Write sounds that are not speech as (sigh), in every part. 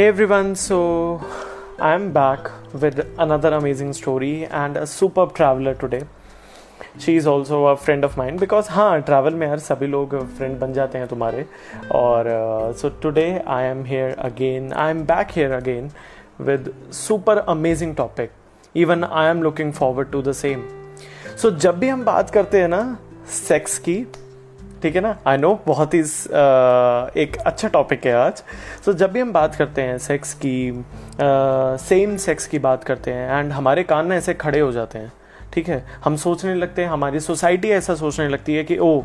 Hey everyone, so I'm back with another amazing story and a superb traveler today. She is also a friend of mind because हाँ travel में यार सभी लोग friend बन जाते हैं तुम्हारे। और so today I am here again I am back here again with super amazing topic even I am looking forward to the same so जब भी हम बात करते हैं ना सेक्स की ठीक है ना? आई नो बहुत ही एक अच्छा टॉपिक है आज। सो so, जब भी हम बात करते हैं सेक्स की सेम सेक्स की बात करते हैं एंड हमारे कान में ऐसे खड़े हो जाते हैं ठीक है? हम सोचने लगते हैं हमारी सोसाइटी ऐसा सोचने लगती है कि ओ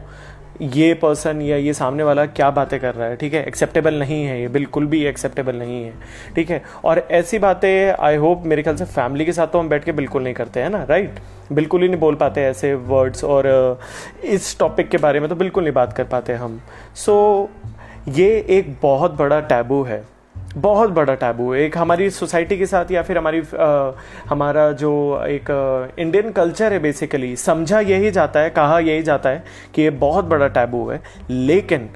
ये पर्सन या ये सामने वाला क्या बातें कर रहा है ठीक है? एक्सेप्टेबल नहीं है ये बिल्कुल भी एक्सेप्टेबल नहीं है ठीक है? और ऐसी बातें आई होप मेरे ख्याल से फैमिली के साथ तो हम बैठ के बिल्कुल नहीं करते हैं ना? राइट बिल्कुल ही नहीं बोल पाते ऐसे वर्ड्स और इस टॉपिक के बारे में तो बिल्कुल नहीं बात कर पाते हम। सो so, ये एक बहुत बड़ा टैबू है। बहुत बड़ा टैबू है। एक हमारी सोसाइटी के साथ या फिर हमारी आ, हमारा जो एक इंडियन कल्चर है बेसिकली समझा यही जाता है कहा यही जाता है कि ये बहुत बड़ा टैबू है। लेकिन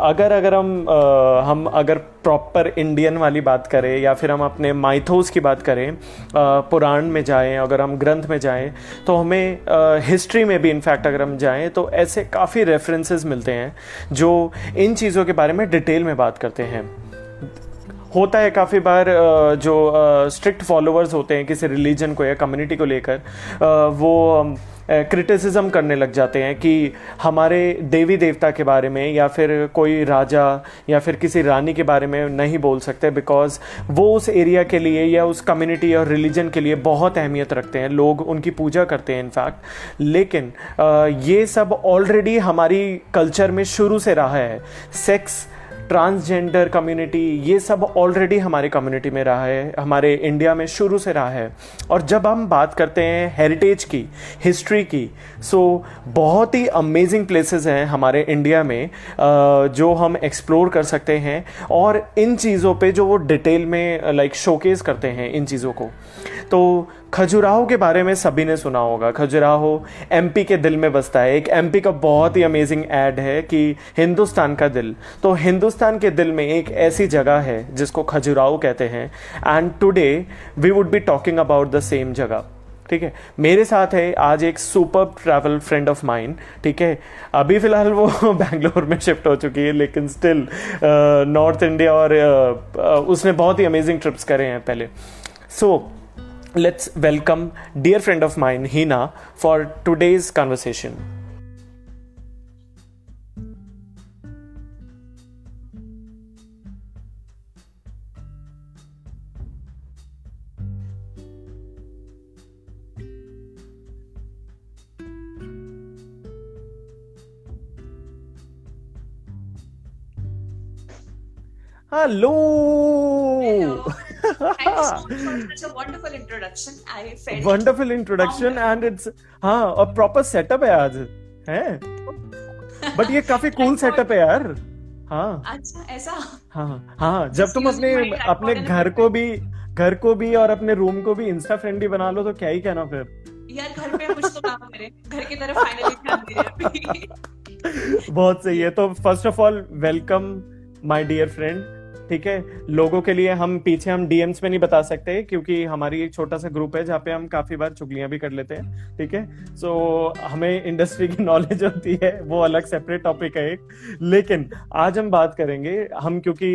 अगर अगर हम आ, हम अगर प्रॉपर इंडियन वाली बात करें या फिर हम अपने माइथोस की बात करें पुराण में जाएँ अगर हम ग्रंथ में जाएँ तो हमें हिस्ट्री में भी इनफैक्ट अगर हम जाएँ तो ऐसे काफ़ी रेफरेंसेस मिलते हैं जो इन चीज़ों के बारे में डिटेल में बात करते हैं। होता है काफ़ी बार जो स्ट्रिक्ट फॉलोअर्स होते हैं किसी रिलीजन को या कम्युनिटी को लेकर वो क्रिटिसिज्म करने लग जाते हैं कि हमारे देवी देवता के बारे में या फिर कोई राजा या फिर किसी रानी के बारे में नहीं बोल सकते बिकॉज़ वो उस एरिया के लिए या उस कम्युनिटी और रिलीजन के लिए बहुत अहमियत रखते हैं। लोग उनकी पूजा करते हैं इनफैक्ट लेकिन ये सब ऑलरेडी हमारी कल्चर में शुरू से रहा है। सेक्स ट्रांसजेंडर कम्युनिटी, ये सब ऑलरेडी हमारे कम्युनिटी में रहा है, हमारे इंडिया में शुरू से रहा है। और जब हम बात करते हैं हेरिटेज की हिस्ट्री की सो बहुत ही अमेजिंग प्लेसेस हैं हमारे इंडिया में जो हम एक्सप्लोर कर सकते हैं। और इन चीज़ों पे जो वो डिटेल में लाइक शोकेस करते हैं इन चीज़ों को। तो खजुराहो के बारे में सभी ने सुना होगा। खजुराहो एमपी के दिल में बसता है। एक एमपी का बहुत ही अमेजिंग एड है कि हिंदुस्तान का दिल। तो हिंदुस्तान के दिल में एक ऐसी जगह है जिसको खजुराहो कहते हैं। And today we would be talking about the same जगह। ठीक है? मेरे साथ है आज एक super travel friend of mind ठीक है? अभी फ़िलहाल वो (laughs) बैंगलोर में शिफ्ट हो चुकी है लेकिन स्टिल नॉर्थ इंडिया और uh, uh, उसने बहुत ही अमेजिंग ट्रिप्स करे हैं पहले। So so, let's welcome dear friend of mine Hina for today's conversation. Hello. Hello. (laughs) such introduction wonderful introduction. I felt. Wonderful introduction and it's हाँ और proper setup है आज है? बट ये काफ़ी कूल सेटअप है यार। हाँ। अच्छा ऐसा? हाँ हाँ जब तुम अपने अपने घर को भी घर को भी और अपने रूम को भी इंस्टा फ्रेंडली बना लो तो क्या ही कहना फिर? यार घर पे कुछ तो काम करे। घर की तरफ़ फाइनली (laughs) बहुत सही है। तो first of all welcome my dear friend ठीक है? लोगों के लिए हम पीछे हम डीएम्स में नहीं बता सकते क्योंकि हमारी एक छोटा सा ग्रुप है जहाँ पे हम काफ़ी बार चुगलियाँ भी कर लेते हैं ठीक है? सो so, हमें इंडस्ट्री की नॉलेज होती है वो अलग सेपरेट टॉपिक है एक। लेकिन आज हम बात करेंगे हम क्योंकि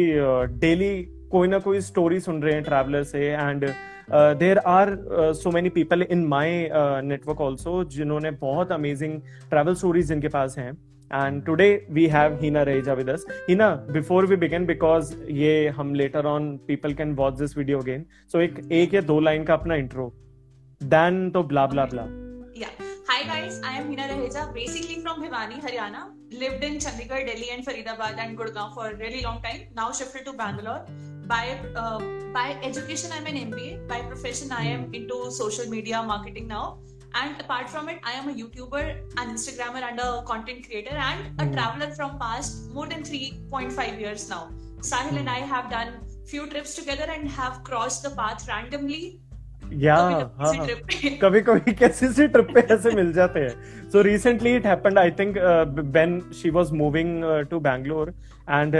डेली कोई ना कोई स्टोरी सुन रहे हैं ट्रैवलर से and there are so many people in my network also जिन्होंने बहुत अमेजिंग ट्रैवल स्टोरीज जिनके पास हैं। And today we have Hina Reja with us. Hina, before we begin, because ये हम later on people can watch this video again. So एक एक या दो लाइन का अपना intro. Dan तो blah blah blah. Yeah. Hi guys, I am Hina Raheja, basically from Bhiwani, Haryana. Lived in Chandigarh, Delhi, and Faridabad and Gurgaon for a really long time. Now shifted to Bangalore. By uh, by education, I'm an MBA. By profession, I am into social media marketing now. And apart from it i am a youtuber an instagrammer and a content creator and a hmm. traveler from past more than 3.5 years now sahil and i have done few trips together and have crossed the path randomly या कभी हाँ किसी हाँ। कभी कभी कैसे (laughs) से trip पे ऐसे मिल जाते हैं। So recently it happened I think when she was moving to Bangalore and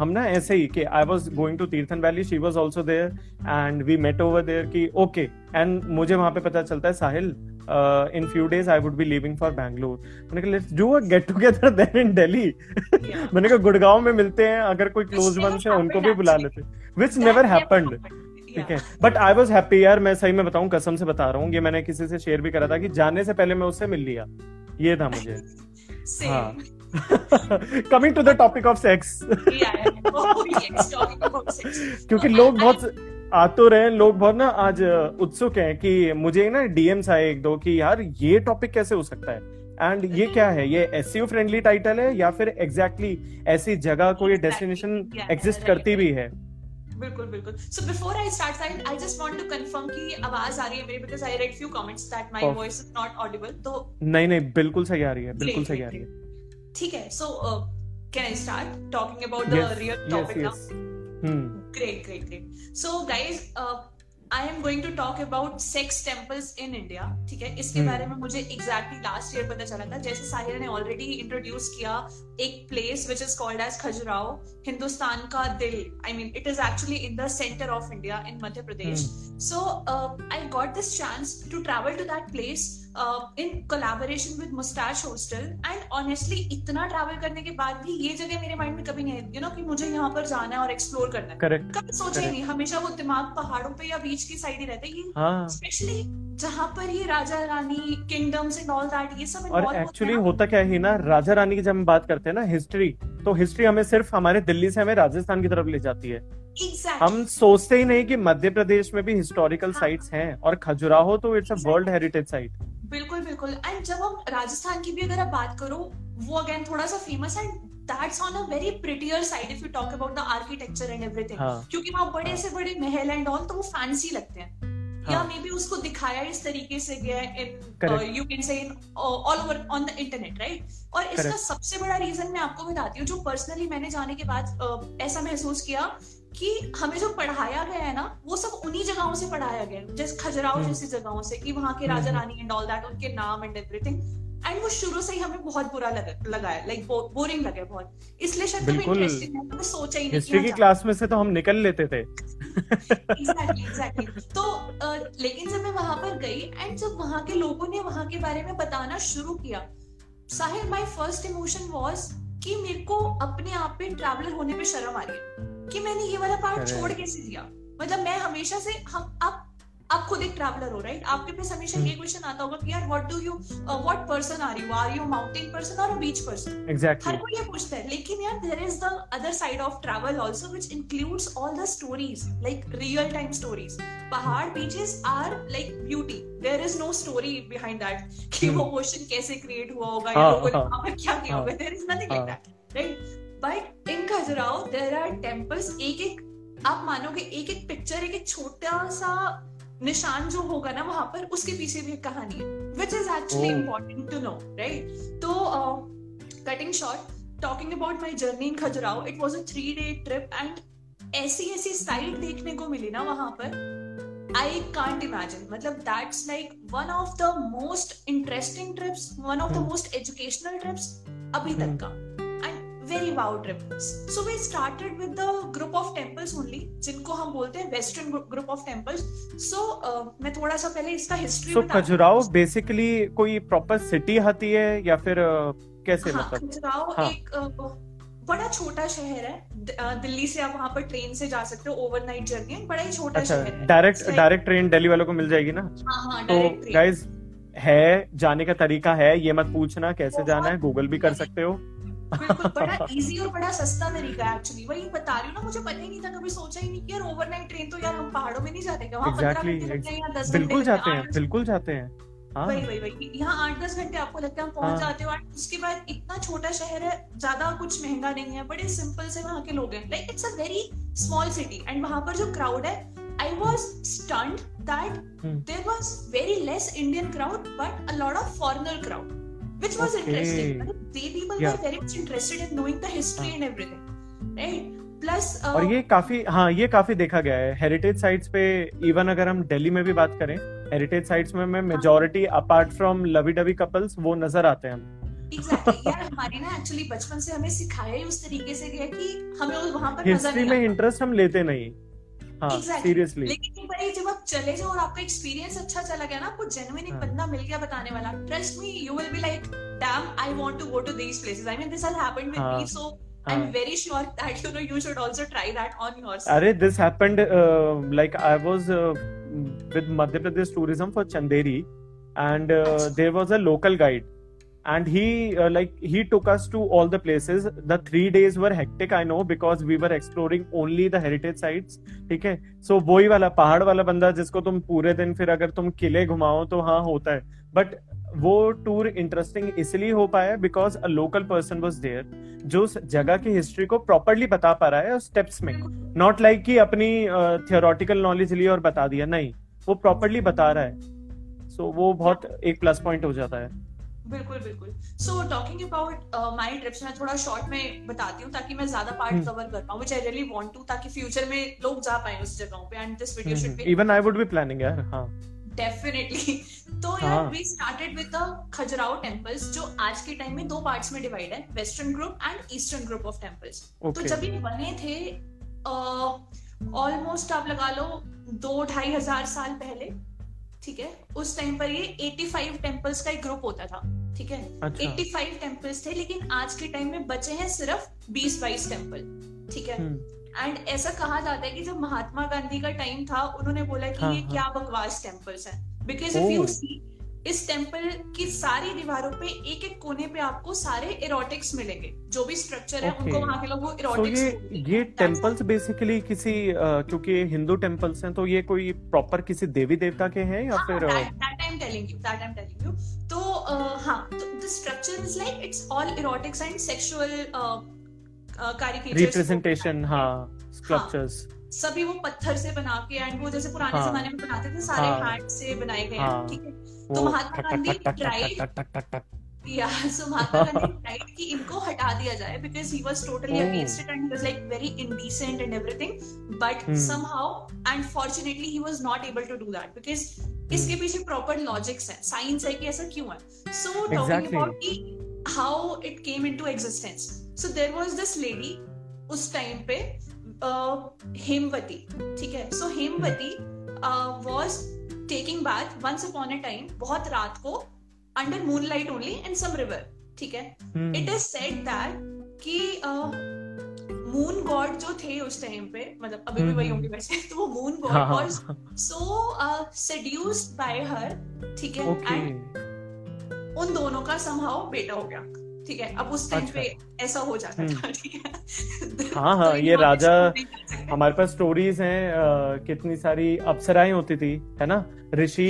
हम ना ऐसे ही कि I was going to Tirthan valley she was also there and we met over there कि ओके एंड मुझे वहाँ पे पता चलता है Sahil in few days I would be living for Bangalore मैंने कहा let's do a get together then in Delhi मैंने कहा गुड़गांव में मिलते हैं अगर कोई क्लोज वंस है उनको भी बुला. लेते That नेवर हैपेंड. ठीक है? बट आई वॉज़ हैप्पी यार मैं सही में बताऊँ कसम से बता रहा हूँ ये मैंने किसी से शेयर भी करा था कि जाने से पहले मैं उससे मिल लिया। ये था मुझे। (laughs) हाँ। Coming to the topic of sex. क्योंकि लोग बहुत आ रहे हैं लोग बहुत ना आज उत्सुक हैं कि मुझे ना डीएम्स आए एक दो कि यार ये टॉपिक कैसे हो सकता है? एंड ये क्या है? ये एसईओ फ्रेंडली टाइटल है या फिर एग्जैक्टली exactly ऐसी जगह को ये डेस्टिनेशन एग्जिस्ट करती भी है? बिल्कुल बिल्कुल। So before I start side I just want to confirm कि आवाज़ आ रही है मेरी because I read few comments that my voice is not audible तो नहीं नहीं बिल्कुल सही आ रही है बिल्कुल सही आ रही है। ठीक है so can I start talking about the real topic now great great great so great. I am going to talk about sex temples in India ठीक है? इसके hmm. बारे में मुझे एग्जैक्टली लास्ट ईयर पता चला था। जैसे साहिर ने ऑलरेडी इंट्रोड्यूस किया एक place which is called as Khajuraho Hindustan का दिल। I mean it is actually in the centre of India in Madhya Pradesh so I got this chance to travel to that place place uh, with collaboration with Mustache Hostel and honestly इतना travel करने के बाद भी ये जगह मेरे mind में कभी नहीं you know कि मुझे यहाँ पर जाना है और explore करना है। करेक्ट कभी सोचा ही नहीं। हमेशा वो दिमाग पहाड़ों पे या बीच की साइड ही रहता है। ये हाँ। स्पेशली जहाँ पर ये राजा रानी किंगडम्स एंड ऑल दैट ये सब और एक्चुअली होता क्या है ना राजा रानी की जब हम बात करते हैं ना हिस्ट्री तो हिस्ट्री हमें सिर्फ़ हमारे दिल्ली से हमें राजस्थान की तरफ़ ले जाती है। एग्जैक्टली हम सोचते ही नहीं कि मध्य प्रदेश में भी हिस्टोरिकल हाँ। साइट्स हैं और खजुराहो तो it's a world heritage site बिल्कुल बिल्कुल। एंड जब हम राजस्थान की भी अगर आप बात करो वो अगेन थोड़ा सा फ़ेमस है that's on a very prettier side if you talk about the architecture and everything क्योंकि वहाँ बड़े से बड़े महल एंड ऑल तो वो फैंसी लगते हैं। या हाँ। मे बी उसको दिखाया इस तरीके से गया in you can say in all over on the internet right और इसका Correct. सबसे बड़ा रीजन मैं आपको बताती हूँ जो पर्सनली मैंने जाने के बाद uh, ऐसा महसूस किया कि हमें जो पढ़ाया गया है ना वो सब उन्हीं जगहों से पढ़ाया गया है। जैसे खजुराहो हम्म। जैसी जगहों से कि वहाँ के हम्म, राजा हम्म। रानी एंड ऑल दैट उनके नाम एंड एवरीथिंग एंड वो शुरू से ही हमें बहुत बुरा लगा लगा है लाइक बोरिंग लगा बहुत। इसलिए शायद कभी इंटरेस्टिंग है मैंने सोचा ही नहीं हिस्ट्री की क्लास में से तो हम निकल लेते थे। एग्जैक्टली एग्जैक्टली तो अ, लेकिन जब मैं वहाँ पर गई एंड जब वहाँ के लोगों ने वहाँ के बारे में बताना शुरू किया Sahir my first emotion was कि मेरे को अपने आप पे ट्रैवलर होने पे शर्म आ रही है। कि मैंने ये वाला पार्ट छोड़ कैसे दिया? मतलब मैं हमेशा से हम आप आप खुद एक ट्रैवलर हो राइट आपके पास हमेशा हम्म। ये क्वेश्चन आता होगा कि यार what do you what person are you are you mountain person और बीच पर्सन हर कोई ये पूछता है लेकिन यार there is the other side of travel also which includes all the stories like real time stories पहाड़ beaches are like beauty there is no story behind that कि वो ओशन कैसे क्रिएट हुआ होगा या हाँ, लोगों ने हाँ, वहाँ पर क्या किया हाँ, होगा there is nothing like. That right but in Khajuraho there are temples एक एक आप मानोगे एक एक पिक्चर एक एक छोटा सा निशान जो होगा ना वहाँ पर उसके पीछे भी एक कहानी है which is actually. Important to know right तो cutting short talking about my journey in Khajuraho it was a three day trip and ऐसी ऐसी साइट देखने को मिली ना वहाँ पर आई कांट इमेजिन मतलब that's like one of the most interesting trips one of the Hmm. Most educational trips अभी Hmm. तक का and very wow trip so we started with the group of temples only जिनको हम बोलते हैं western group of temples so मैं थोड़ा सा पहले इसका हिस्ट्री सो खजुराहो बेसिकली कोई प्रॉपर सिटी आती है या फिर अ, कैसे हाँ मतलब? खजुराहो हाँ। एक अ, बड़ा छोटा शहर है. अ, दिल्ली से आप वहाँ पर ट्रेन से जा सकते हो ओवरनाइट जर्नी है बड़ा ही छोटा अच्छा शहर है. डायरेक्ट डायरेक्ट ट्रेन दिल्ली वालों को मिल जाएगी ना? हाँ हाँ तो गाइज़ है जाने का तरीका है ये मत पूछना कैसे जाना है गूगल भी कर सकते हो। बिल्कुल बड़ा (laughs) इजी और बड़ा सस्ता तरीका है एक्चुअली वही बता रही हूँ ना मुझे पता ही नहीं था कभी सोचा ही नहीं कि यार ओवरनाइट ट्रेन तो यार हम पहाड़ों में नहीं जाते क्या वहाँ पंद्रह Exactly, घंटे लगते हैं या दस बिल्कुल जाते हैं बिल्कुल जाते हैं। हाँ। वही वही वही यहाँ आठ दस घंटे आपको लगता है हम पहुँच हाँ। जाते हो उसके बाद इतना छोटा शहर है ज़्यादा कुछ महँगा नहीं है बड़े सिंपल से वहाँ के लोग हैं। Like it's a very small city and वहाँ पर जो क्राउड है I was stunned that Hmm. There was very less Indian crowd but a lot of foreigner crowd which was Okay. interesting they people Yeah. were very much interested in knowing the history हाँ. and everything right plus uh, और ये काफ़ी हाँ ये काफ़ी देखा गया है हेरिटेज साइट्स पे इवन अगर हम दिल्ली में भी बात करें हेरिटेज साइट्स में मैं majority apart from lovey dovey couples वो नज़र आते हैं exactly. यार हमारी ना एक्चुअली बचपन से हमें सिखाया ही उस तरीके से गया कि हमें वहाँ पर हिस्ट्री में इंटरेस्ट हम लेते नहीं Chanderi and there was a local guide and he uh, like he took us to all the places. The three days were hectic i know because we were exploring only the heritage sites. ठीक है? So, वही वाला पहाड़ वाला बंदा जिसको तुम पूरे दिन फिर अगर तुम किले घुमाओ तो हाँ होता है। बट वो टूर इंटरेस्टिंग इसलिए हो पाया because a local person was there जो जगह की हिस्ट्री को प्रॉपरली बता पा रहा है स्टेप्स में। नॉट लाइक like कि अपनी थियोरटिकल uh, नॉलेज लिए और बता दिया नहीं। वो प्रॉपरली बता रहा है। सो so, वो बहुत एक प्लस पॉइंट हो जाता है। बिल्कुल बिल्कुल। So talking about my trips मैं थोड़ा शॉर्ट में बताती हूँ ताकि मैं ज़्यादा पार्ट कवर हम्म। कर पाऊँ which I really want to ताकि फ्यूचर में लोग जा पाए उस जगहों पे and this video should be even I would be planning यार हाँ। डेफिनेटली (laughs) तो यार we started with the Khajuraho temples जो आज के टाइम में दो पार्ट्स में डिवाइड है western group and eastern group of temples तो जब ये बने थे ऑलमोस्ट uh, आप लगा लो दो ढाई हज़ार साल पहले ठीक है? उस टाइम पर ये 85 टेम्पल्स का एक ग्रुप होता था ठीक है? एट्टी फाइव टेम्पल्स थे लेकिन आज के टाइम में बचे हैं सिर्फ़ बीस बाईस टेंपल ठीक है? एंड हम्म। ऐसा कहा जाता है कि जब महात्मा गांधी का टाइम था उन्होंने बोला कि हाँ, ये हाँ. क्या बकवास टेम्पल्स हैं। बिकॉज़ इफ़ यू सी इस टेंपल की सारी दीवारों पे एक एक कोने पे आपको सारे इरोटिक्स मिलेंगे। जो भी स्ट्रक्चर है उनको वहाँ के लोग वो इरोटिक्स so ये ये टेम्पल्स बेसिकली किसी uh, क्योंकि हिंदू टेम्पल्स हैं तो ये कोई प्रॉपर किसी देवी देवता के हैं या हाँ, फिर that I am telling you that I am telling you तो हाँ तो the structure is like it's all erotics and sexual representation हाँ स्कल्पचर्स सभी वो पत्थर से बना के एंड वो जैसे पुराने हाँ, जमाने में बनाते थे सारे हाँ, हैंड से बनाए गए हैं ठीक है? तो महात्मा गांधी ट्राइड या सो महात्मा गांधी ट्राइड कि इनको हटा दिया जाए because he was totally against it and he was like very indecent and everything but somehow and he was not able to do that because इसके पीछे प्रॉपर लॉजिक्स है। साइंस है कि ऐसा क्यों है? सो टॉकिंग अबाउट कि how it came into existence so there was this lady उस टाइम पे हेमवती ठीक है? So Hemvati was taking bath once upon a time बहुत रात को under moon light only in some river ठीक है? इट इज़ सेड दैट कि मून गॉड जो थे उस टाइम पे मतलब अभी भी वही होंगे वैसे (laughs) तो वो moon god was so seduced by her ठीक है? एंड उन दोनों का समहाउ बेटा हो गया। ठीक है अब उस टाइम अच्छा। पे ऐसा हो जाता था हम्म। ठीक है। (laughs) हाँ हाँ ये राजा हमारे पास स्टोरीज हैं कितनी सारी अप्सराएँ होती थी है ना? ऋषि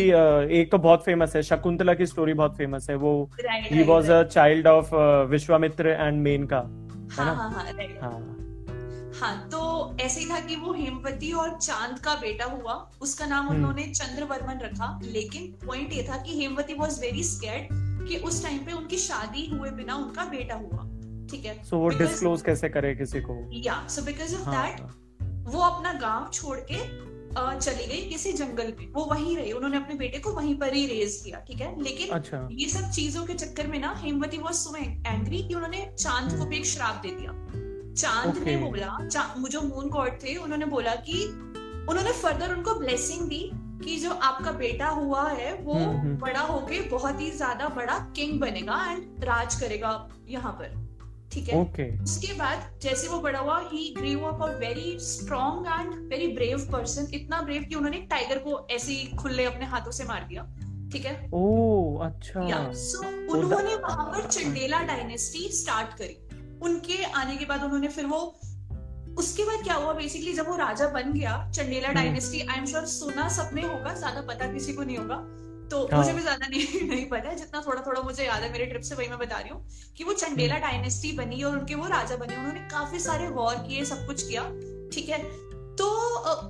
एक तो बहुत फ़ेमस है शकुंतला की स्टोरी बहुत फ़ेमस है वो he was a child of Vishwamitra and Menaka है ना? हाँ, हाँ, हाँ। हाँ तो ऐसे ही था कि वो हेमवती और चाँद का बेटा हुआ उसका नाम हम्म। उन्होंने चंद्रवर्मन रखा लेकिन पॉइंट ये था कि हेमवती वॉज़ वेरी स्केर्ड कि उस टाइम पे उनकी शादी हुए बिना उनका बेटा हुआ। ठीक है? सो so, वो डिस्क्लोज कैसे करे किसी को? या सो बिकॉज़ ऑफ़ दैट वो अपना गाँव छोड़ के चली गई किसी जंगल में। वो वहीं रही उन्होंने अपने बेटे को वहीं पर ही रेज किया ठीक है? लेकिन अच्छा। ये सब चीज़ों के चक्कर में ना हेमवती वॉज़ सो एंग्री कि उन्होंने चाँद को भी एक श्राप दे दिया। चाँद okay. ने बोला जो मून गॉड थे उन्होंने बोला कि उन्होंने फर्दर उनको ब्लेसिंग दी कि जो आपका बेटा हुआ है वो हम्म, हम्म। बड़ा होके बहुत ही ज़्यादा बड़ा किंग बनेगा एंड राज करेगा यहाँ पर। ठीक है? Okay. उसके बाद जैसे वो बड़ा हुआ he grew up a very strong and very brave person इतना ब्रेव कि उन्होंने टाइगर को ऐसे ही खुले अपने हाथों से मार दिया। ठीक है? ओह अच्छा। या सो उन्होंने वहाँ पर चंडेला डायनेस्टी स्टार्ट करी। उनके आने के बाद उन्होंने फिर वो उसके बाद क्या हुआ? बेसिकली जब वो राजा बन गया Chandela dynasty I am sure सुना सबने होगा ज़्यादा पता किसी को नहीं होगा। तो हाँ. मुझे भी ज़्यादा नहीं (laughs) नहीं पता है जितना थोड़ा थोड़ा मुझे याद है मेरे ट्रिप से वही मैं बता रही हूँ कि वो चंडेला डायनेस्टी हम्म। बनी और उनके वो राजा बने उन्होंने काफ़ी सारे वॉर किए सब कुछ किया ठीक है? तो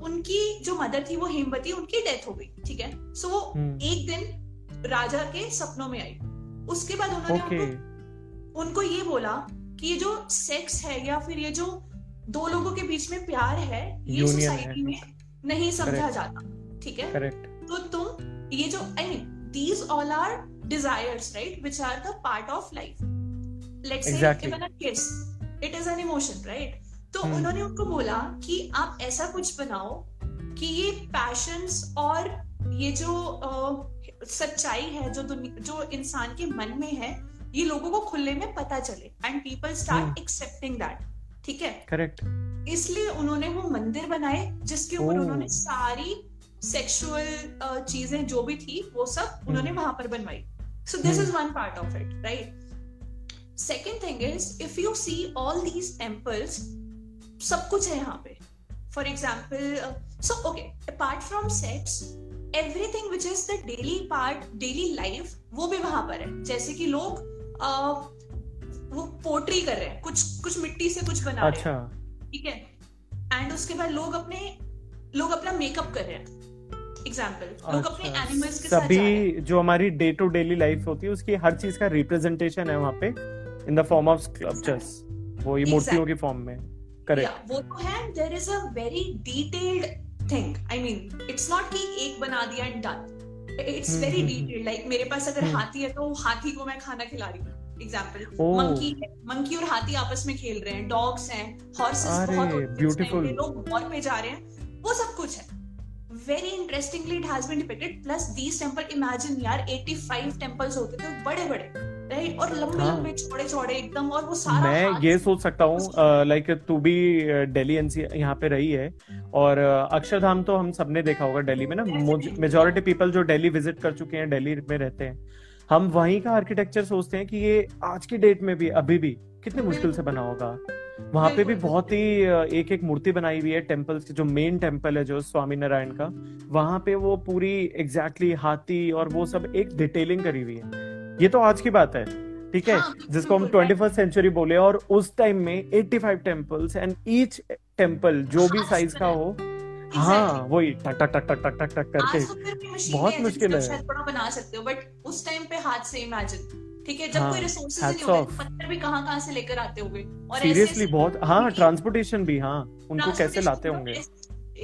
उनकी जो मदर थी वो हेमवती उनकी डेथ हो गई ठीक है? सो वो हम्म। एक दिन राजा के सपनों में आई। उसके बाद उन्होंने उनको, उनको ये बोला कि ये जो सेक्स है या फिर ये जो दो लोगों के बीच में प्यार है ये सोसाइटी में नहीं समझा जाता ठीक है? तो तुम ये जो I mean these all are desires right which are the part of life let's say even a kiss it is an emotion right तो hmm. उन्होंने उनको बोला कि आप ऐसा कुछ बनाओ कि ये पैशंस और ये जो uh, सच्चाई है जो जो इंसान के मन में है ये लोगों को खुले में पता चले। And people start accepting that ठीक है? करेक्ट इसलिए उन्होंने वो मंदिर बनाए जिसके ऊपर oh. उन्होंने सारी सेक्सुअल चीज़ें जो भी थी वो सब hmm. उन्होंने वहाँ पर बनवाई। So this is one part of it right second thing is if you see all these temples सब कुछ है यहाँ पे। For example so okay apart from sex everything which is the daily part daily life वो भी वहाँ पर है। जैसे कि लोग वो पोट्री कर रहे हैं। कुछ कुछ मिट्टी से कुछ बना अच्छा। रहे हैं। ठीक है? एंड उसके बाद लोग अपने लोग अपना मेकअप कर रहे हैं। एग्ज़ाम्पल लोग अपने एनिमल्स अच्छा। के सभी जो हमारी डे टू डेली लाइफ होती है उसकी हर चीज़ का रिप्रेजेंटेशन है वहाँ पे in the form of sculptures वो ये मूर्तियों की फॉर्म में करेक्ट वो तो है there is a very detailed thing I mean it's not कि एक बना दिया and done it's very detailed like मेरे पास अगर hmm. हाथी है तो हाथी को मैं खाना खिला रही हूँ। एग्ज़ाम्पल मंकी है मंकी और हाथी आपस में खेल रहे हैं डॉग्स हैं हॉर्सेस बहुत ब्यूटीफुल लोग वॉर पे जा रहे हैं वो सब कुछ है। Very interestingly it has been depicted plus these temple imagine यार 85 temples होते थे बड़े बड़े राइट और लंबे हाँ. लंबे चौड़े चौड़े एकदम और वो सारा मैं ये सोच सकता हूँ लाइक तू भी दिल्ली एनसी यहाँ पे रही है और अक्षरधाम तो हम सबने देखा होगा दिल्ली में ना। मेजोरिटी पीपल जो दिल्ली विज़िट कर चुके हैं दिल्ली में रहते हैं हम वहीं का आर्किटेक्चर सोचते हैं कि ये आज की डेट में भी अभी भी कितनी मुश्किल से बना होगा। वहाँ पे भी बहुत ही एक एक मूर्ति बनाई हुई है टेम्पल्स की जो मेन टेंपल है जो स्वामी नारायण का। वहाँ पे वो पूरी एग्जैक्टली exactly हाथी और वो सब एक डिटेलिंग करी हुई है। ये तो आज की बात है ठीक है? हाँ, जिसको हम ट्वेंटी फ़र्स्ट सेंचुरी बोले और उस टाइम में eighty five temples and each temple जो भी साइज़ का हो हाँ वही टक टक टक टक टक टक टक करके तो बहुत मुश्किल है। बना सकते हो बट उस टाइम पे हाथ से इमेजिन ठीक है जब हाँ, कोई रिसोर्सेज नहीं होते पत्थर भी कहाँ कहाँ से लेकर आते होंगे? और सीरियसली बहुत हाँ ट्रांसपोर्टेशन भी हाँ उनको कैसे लाते होंगे?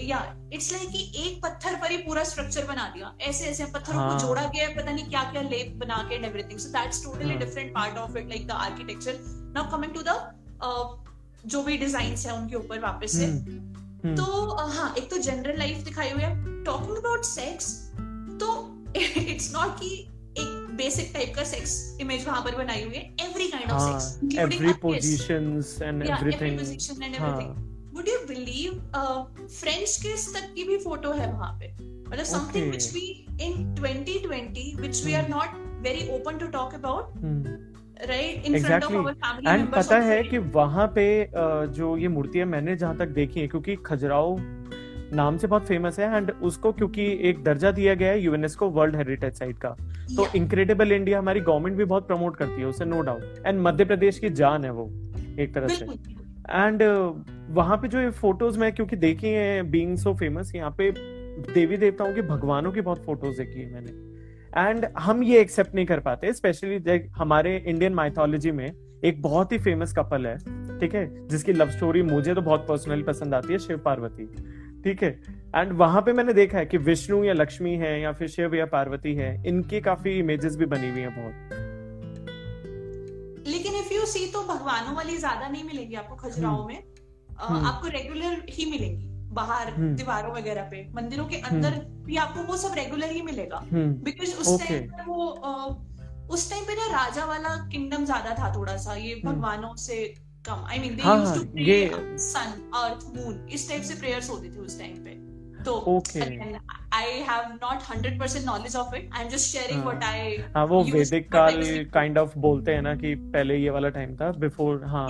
या इट्स लाइक कि एक पत्थर पर ही पूरा स्ट्रक्चर बना दिया। ऐसे ऐसे पत्थरों हाँ. को जोड़ा गया पता नहीं क्या क्या लेप बना के and everything so that's totally different part of it like the architecture now coming to the जो भी डिज़ाइन है उनके ऊपर वापस से। हम्म। तो हाँ एक तो जनरल लाइफ दिखाई हुई है। टॉकिंग अबाउट सेक्स तो (laughs) इट्स नॉट कि एक बेसिक टाइप का सेक्स इमेज वहाँ पर बनाई हुई है। Every kind of sex every positions and everything position and everything would you believe French kiss तक की भी फ़ोटो है वहाँ पे? मतलब something which we in 2020 which we are not very open to talk about right in front of our family and पता है कि वहाँ पे जो ये मूर्तियाँ मैंने जहाँ तक देखी है क्योंकि खजुराहो नाम से बहुत फ़ेमस है एंड उसको क्योंकि एक दर्जा दिया गया है यूनेस्को वर्ल्ड हेरिटेज साइट का। तो इनक्रेडिबल इंडिया हमारी गवर्नमेंट भी बहुत प्रमोट करती है उसे no doubt and Madhya Pradesh की जान है वो एक तरह से। एंड वहाँ पे जो ये फ़ोटोज़ मैं क्योंकि देखी है बींग सो फ़ेमस यहाँ पे देवी देवताओं के भगवानों की बहुत फ़ोटोज़ देखी है मैंने। एंड हम ये एक्सेप्ट नहीं कर पाते स्पेशली हमारे इंडियन माइथोलॉजी में एक बहुत ही फ़ेमस कपल है ठीक है? जिसकी लव स्टोरी मुझे तो बहुत पर्सनली पसंद आती है शिव पार्वती ठीक है? एंड वहाँ पे मैंने देखा है कि विष्णु या लक्ष्मी है या फिर शिव या पार्वती है इनकी काफ़ी इमेजेस भी बनी हुई है बहुत। लेकिन इफ़ यू सी तो भगवानों वाली ज़्यादा नहीं मिलेगी आपको खजुराहो हम्म। में। हम्म। आपको रेगुलर ही मिलेंगी। बाहर हम्म। दीवारों वगैरह पे मंदिरों के अंदर भी आपको वो सब रेगुलर ही मिलेगा बिकॉज़ उस टाइम पर वो उस टाइम पे ना राजा वाला किंगडम ज़्यादा था थोड़ा सा ये भगवानों से कम। I mean they used to pray sun earth moon इस टाइप से प्रेयर्स होती थी उस टाइम पे। तो I have not 100% knowledge of it I am just sharing what I हाँ वो वैदिक काल काइंड ऑफ़ बोलते हैं ना कि पहले ये वाला टाइम था बिफोर हाँ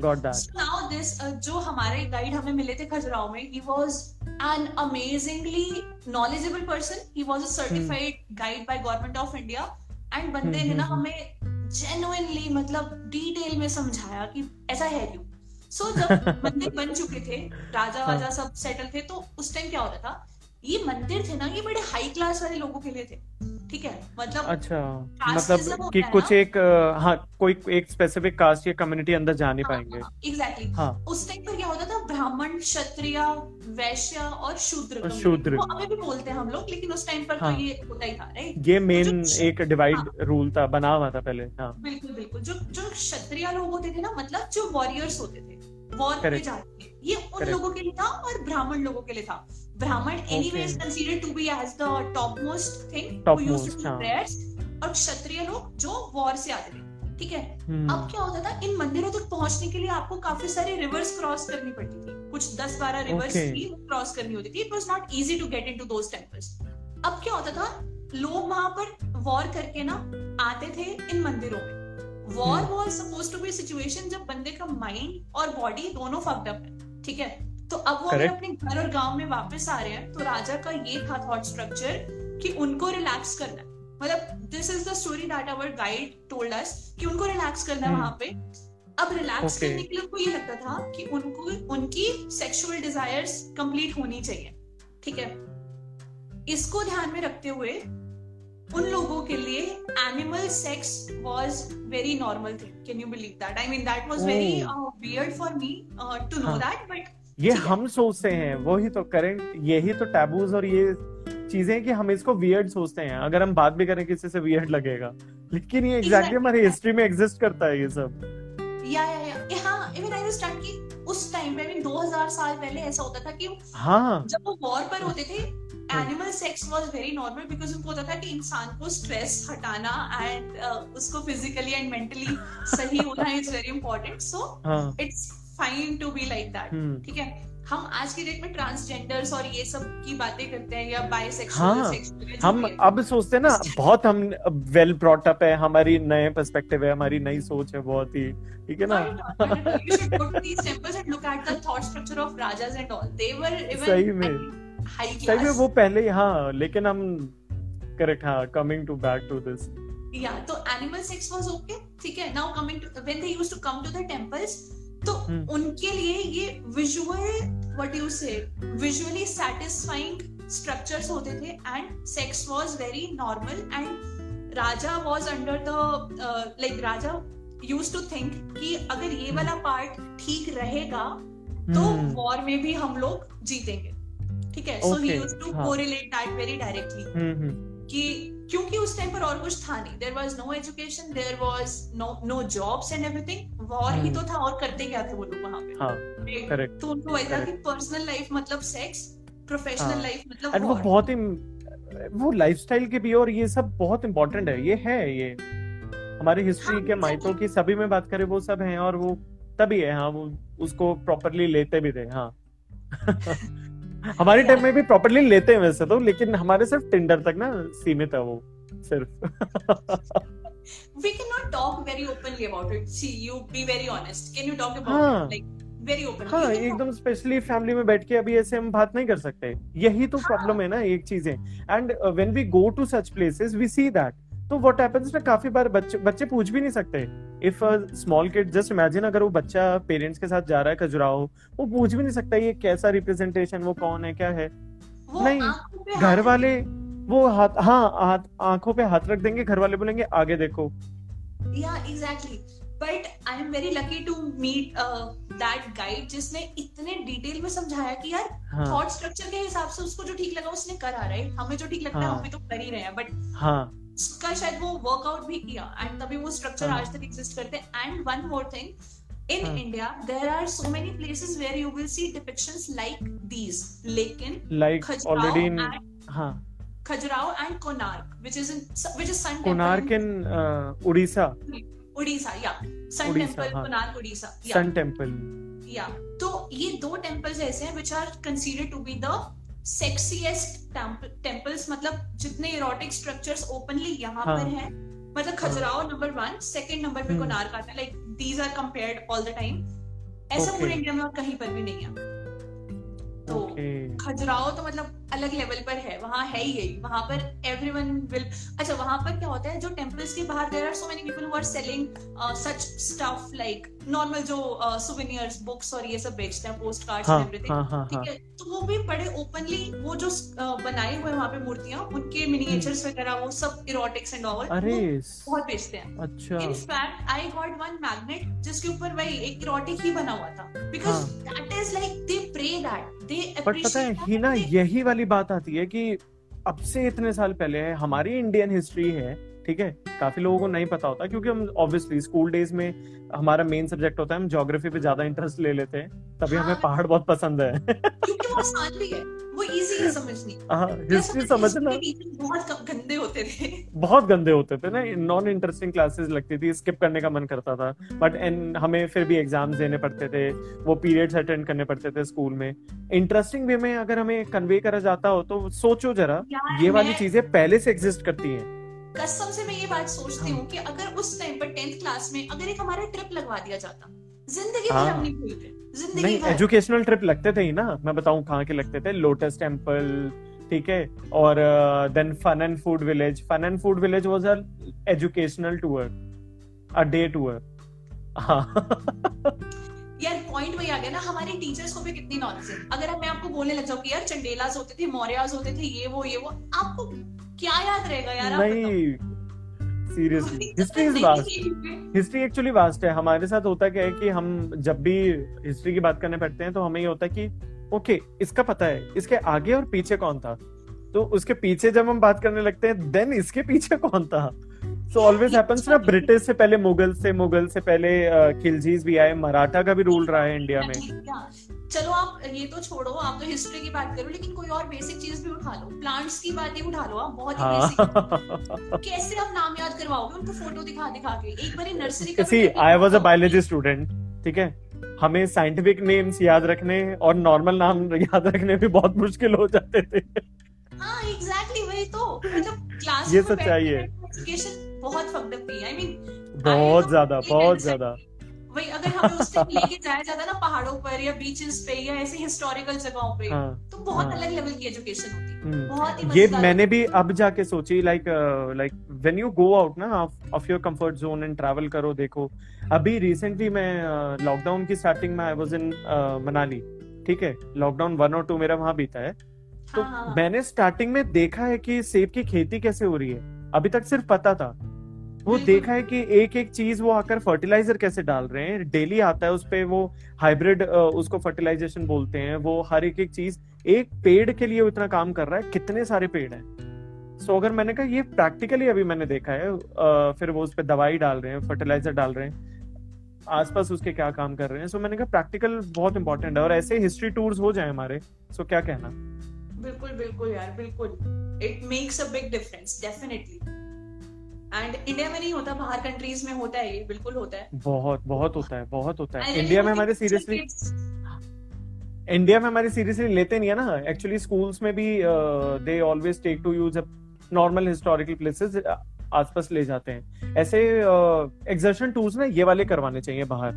गॉट दैट नाउ दिस जो हमारे गाइड हमें मिले थे खजुराहो में he was an amazingly knowledgeable person. He was a certified hmm. guide by government of india. And बंदे ने ना हमें जेनुइनली मतलब डिटेल में समझाया कि ऐसा है क्यों? सो so, जब मंदिर बन चुके थे राजा वाजा हाँ। सब सेटल थे तो उस टाइम क्या होता था? ये मंदिर थे ना ये बड़े हाई क्लास वाले लोगों के लिए थे। ठीक है? मतलब अच्छा मतलब कि कुछ एक हाँ कोई एक स्पेसिफिक कास्ट या कम्युनिटी अंदर जा नहीं हाँ, पाएँगे। हाँ, एग्जैक्टली हाँ। उस टाइम पर क्या होता था? ब्राह्मण क्षत्रिय वैश्य और शूद्र शूद्र। अभी भी बोलते हैं हम लोग लेकिन उस टाइम पर हाँ। तो ये होता ही था राइट ये मेन जो- एक डिवाइड हाँ. रूल था बना हुआ था पहले हाँ। बिल्कुल बिल्कुल। जो जो क्षत्रिय लोग होते थे ना मतलब जो वॉरियर्स होते थे वॉर में. जाते थे ये उन Correct. लोगों के लिए था और ब्राह्मण लोगों के लिए था Brahmin anyways Okay. Considered to be as the top most thing who used to हाँ। प्रेयर्स और क्षत्रिय लोग जो वॉर से आते थे ठीक है हम्म, अब क्या होता था इन मंदिरों तक पहुँचने के लिए आपको काफ़ी सारे रिवर्स क्रॉस करनी पड़ती थी कुछ दस बारह रिवर्स Okay. भी क्रॉस करनी होती थी it was not easy to get into those temples अब क्या होता था लोग वहाँ पर वॉर करके ना आते थे इन मंदिरों में war. Was suppose to be situation जब बंदे का माइंड और बॉडी दोनों फक्ड अप है ठीक है तो अब वो अगर अपने घर और गाँव में वापस आ रहे हैं तो राजा का ये था थॉट स्ट्रक्चर कि उनको रिलैक्स करना है मतलब this is the story that our guide told us कि उनको रिलैक्स करना है हम्म। वहाँ पे अब रिलैक्स Okay. करने के लिए उनको ये लगता था कि उनको उनकी सेक्सुअल डिजायर्स कंप्लीट होनी चाहिए ठीक है इसको ध्यान में रखते हुए उन लोगों के लिए animal sex was very normal thing can you believe that I mean that was very weird for me to know. That but ये हम सोचते हैं वही तो करंट यही तो टैबूज और ये चीज़ें कि हम इसको वियर्ड सोचते हैं। अगर हम बात भी करें किसी से वियर्ड लगेगा। लेकिन ये एग्जैक्टली Exactly. हमारी हिस्ट्री में एग्जिस्ट करता है ये सब। या या या हाँ इवन आई अंडरस्टैंड कि उस टाइम पे आई मीन 2000 साल पहले ऐसा होता था कि हाँ। जब वो वॉर पर होते थे animal sex was very normal because उनको होता था कि इंसान को स्ट्रेस हटाना एंड uh, उसको फिजिकली एंड मेंटली सही होना is very important so it's fine to be like that ठीक है? हम आज की डेट में ट्रांसजेंडर्स और ये सब की बातें करते हैं या बाइसेक्सुअल हाँ, हम अब सोचते हैं ना बहुत हम वेल ब्रॉट अप है हमारी नए पर्सपेक्टिव है हमारी नई सोच है बहुत ही ठीक है ना? The thought structure of rajas and all. They were even सही में। हाई क्लास वो पहले हाँ लेकिन हम करेक्ट हाँ coming to back to this या तो एनिमल सेक्स वाज ओके ठीक है? Now coming to when they used to come to the temples तो hmm. उनके लिए ये visual what you say visually satisfying structures होते थे and sex was very normal and raja was under the like raja use to think कि अगर ये वाला पार्ट ठीक रहेगा तो hmm. वॉर में भी हम लोग जीतेंगे। ठीक है? So he used to. Correlate that very directly hmm, hmm, कि क्योंकि उस टाइम पर और कुछ था नहीं। There was no education there was no no jobs and everything war ही हम्म। तो था और करते क्या थे वो लोग वहाँ पे? हाँ करेक्ट तो उनको वही था कि पर्सनल लाइफ मतलब सेक्स प्रोफेशनल। लाइफ मतलब एंड वो बहुत ही वो लाइफस्टाइल के भी और ये सब बहुत इंपॉर्टेंट है। ये है ये। हमारी हिस्ट्री हाँ, के माइथों की सभी में बात करें वो सब हैं और वो तभी है हाँ वो उसको प्रॉपरली लेते भी थे हाँ। (laughs) हमारे टाइम में भी प्रॉपरली लेते हैं वैसे तो लेकिन हमारे सिर्फ़ टिंडर तक ना सीमित है वो सिर्फ़। (laughs) We cannot talk very openly about it. See you be very honest. Can you talk about हाँ। it like very openly? हाँ एकदम स्पेशली फैमिली में बैठ के अभी ऐसे हम बात नहीं कर सकते। यही तो हाँ। प्रॉब्लम है ना एक चीज़। है and when we go to such places we see that तो व्हाट हैपेंस ना काफ़ी बार बच्चे बच्चे पूछ भी नहीं सकते। If a small kid just imagine अगर वो बच्चा पेरेंट्स के साथ जा रहा है खजुराहो वो पूछ भी नहीं सकता ये कैसा रिप्रेजेंटेशन वो कौन है क्या है? नहीं, घर वाले वो हाथ हाँ हाथ आँखों पे हाथ रख देंगे घर वाले बोलेंगे आगे देखो। Exactly. But i am very lucky to meet uh, that guide जिसने इतने डिटेल में समझाया कि यार हाँ। थॉट स्ट्रक्चर के हिसाब से उसको जो ठीक लगा उसने करा राइट हमें जो ठीक लगता है हाँ। हम भी तो कर ही रहे हैं बट हाँ। उसका शायद वो वर्कआउट भी किया एंड तभी वो स्ट्रक्चर हाँ। आज तक एग्जिस्ट करते हैं। And one more thing in हाँ। India there are so many places where you will see depictions like these लेकिन लाइक ऑलरेडी इन and हाँ। Khajuraho and Konark which is in which is sun Konark temple in Odisha in Odisha या sun temple हाँ। उड़ीसा या sun temple या तो ये दो temples ऐसे हैं which are considered to be the sexiest temples मतलब जितने इरोटिक स्ट्रक्चर्स ओपनली यहाँ हाँ। पर हैं। मतलब Khajuraho number one second number पे। कोणार्क आता है like these are compared all the time ऐसा पूरे इंडिया में और कहीं पर भी नहीं है। तो खजुराओ खजुराहो तो मतलब अलग लेवल पर है वहाँ है ही यही। वहाँ पर एवरी वन विल अच्छा वहाँ पर क्या होता है जो टेम्पल्स के बाहर there are so many people who are selling such stuff like normal जो सुवेनियर्स uh, बुक्स और ये सब बेचते हैं पोस्ट कार्ड्स हाँ, एंड एवरीथिंग हाँ, हाँ, ठीक हाँ. है? तो वो भी बड़े ओपनली वो जो uh, बनाए हुए वहाँ पे मूर्तियाँ उनके मिनिएचर्स वगैरह वो सब इरोटिक्स एंड ऑल बहुत बेचते हैं। अच्छा। In fact I got one magnet जिसके ऊपर वही एक इरोटिक ही बना हुआ था। Because that is like they pray that they but पता है ही ना यही वाली बात आती है कि अब से इतने साल पहले हमारी इंडियन हिस्ट्री है ठीक है? काफ़ी लोगों को नहीं पता होता क्योंकि हम ऑब्वियसली स्कूल डेज़ में हमारा मेन सब्जेक्ट होता है हम ज्योग्राफी पे ज़्यादा इंटरेस्ट ले लेते हैं तभी हाँ। हमें पहाड़ बहुत पसंद है। क्योंकि वो आसान भी है वो इजी है समझनी। हाँ हिस्ट्री समझना बहुत गंदे होते थे। बहुत गंदे होते थे ना नॉन इंटरेस्टिंग क्लासेस लगती थी स्किप करने का मन करता था बट एन हमें फिर भी एग्ज़ाम्स देने पड़ते थे वो पीरियड्स अटेंड करने पड़ते थे स्कूल में। इंटरेस्टिंग वे में अगर हमें कन्वे करा जाता हो तो सोचो जरा ये वाली चीज़ें पहले से एग्जिस्ट करती हैं। कसम से मैं ये बात सोचती हाँ। हूँ कि अगर उस टाइम पर टेंथ क्लास में अगर एक हमारा ट्रिप लगवा दिया जाता ज़िंदगी भर हाँ। हम नहीं भूलते ज़िंदगी नहीं एजुकेशनल ट्रिप लगते थे ही ना मैं बताऊँ कहाँ के लगते थे? लोटस टेंपल ठीक है? और then fun and food village fun and food village was a educational tour a day tour यार पॉइंट वही आ गया ना हमारे टीचर्स को भी कितनी नॉलेज है। अगर मैं आपको बोलने लग जाऊँ कि यार चंडेलाज होते थे मौर्याज होते थे ये वो ये वो आपको क्या याद रहेगा यार नहीं seriously history is vast history actually vast है हमारे साथ होता क्या है कि हम जब भी हिस्ट्री की बात करने बैठते हैं तो हमें ये होता है कि ओके okay, इसका पता है इसके आगे और पीछे कौन था? तो उसके पीछे जब हम बात करने लगते हैं देन इसके पीछे कौन था? सो ऑलवेज हैपेंस ना ब्रिटिश से पहले मुगल से मुगल से पहले खिलजीज भी आए मराठा का भी रूल रहा है इंडिया में? चलो आप ये तो छोड़ो आप तो हिस्ट्री की बात करो लेकिन कोई और बेसिक चीज़ भी उठा लो। प्लांट्स की बात ही उठा लो आप बहुत ही बेसिक हाँ। कैसे आप नाम याद करवाओगे? उनको फ़ोटो दिखा दिखा के। एक बार नर्सरी का see I was a biology student ठीक है? हमें साइंटिफिक नेम्स याद रखने और नॉर्मल नाम याद रखने भी बहुत मुश्किल हो जाते थे। हाँ एग्जैक्टली वही तो। मतलब क्लास ये सच्चाई है। एजुकेशन बहुत फक्ड अप थी। आई मीन बहुत ज़्यादा बहुत ज़्यादा। वही अगर हमें उस टाइम लेके जाया जाता ना पहाड़ों पर या बीचेस पे या ऐसे हिस्टोरिकल जगहों पे हाँ तो बहुत हाँ। अलग लेवल की एजुकेशन होती। हम्म। बहुत ही ये मैंने भी अब जाके सोची like like when you go out ना of your comfort zone and travel करो देखो। अभी रिसेंटली मैं लॉकडाउन की स्टार्टिंग में आई वाज इन मनाली ठीक है? लॉकडाउन वन और टू मेरा वहाँ बीता है। तो हाँ, मैंने स्टार्टिंग में देखा है कि सेब की खेती कैसे हो रही है। अभी तक सिर्फ़ पता था। वो देखा है कि एक एक चीज़ वो आकर फर्टिलाइज़र कैसे डाल रहे हैं? डेली आता है उस पे वो हाइब्रिड उसको फर्टिलाइजेशन बोलते हैं। वो हर एक एक चीज़ एक पेड़ के लिए इतना काम कर रहा है कितने सारे पेड़ हैं? सो अगर मैंने कहा ये प्रैक्टिकली अभी मैंने देखा है फिर वो उस पे दवाई डाल रहे हैं फर्टिलाइज़र डाल रहे हैं आसपास उसके क्या काम कर रहे हैं? सो मैंने कहा प्रैक्टिकल बहुत इंपॉर्टेंट है और ऐसे हिस्ट्री टूर्स हो जाए हमारे। सो क्या कहना? बिल्कुल बिल्कुल यार बिल्कुल। It makes a big difference definitely and India में नहीं होता बाहर कंट्रीज़ में होता है ये बिल्कुल होता है। बहुत बहुत होता है बहुत होता है। इंडिया में हमारे सीरियसली इंडिया में हमारे सीरियसली लेते नहीं है ना। एक्चुअली स्कूल्स में भी they always take to use normal historical places आसपास ले जाते हैं। ऐसे एग्जर्शन टूर्स ना ये वाले करवाने चाहिए बाहर।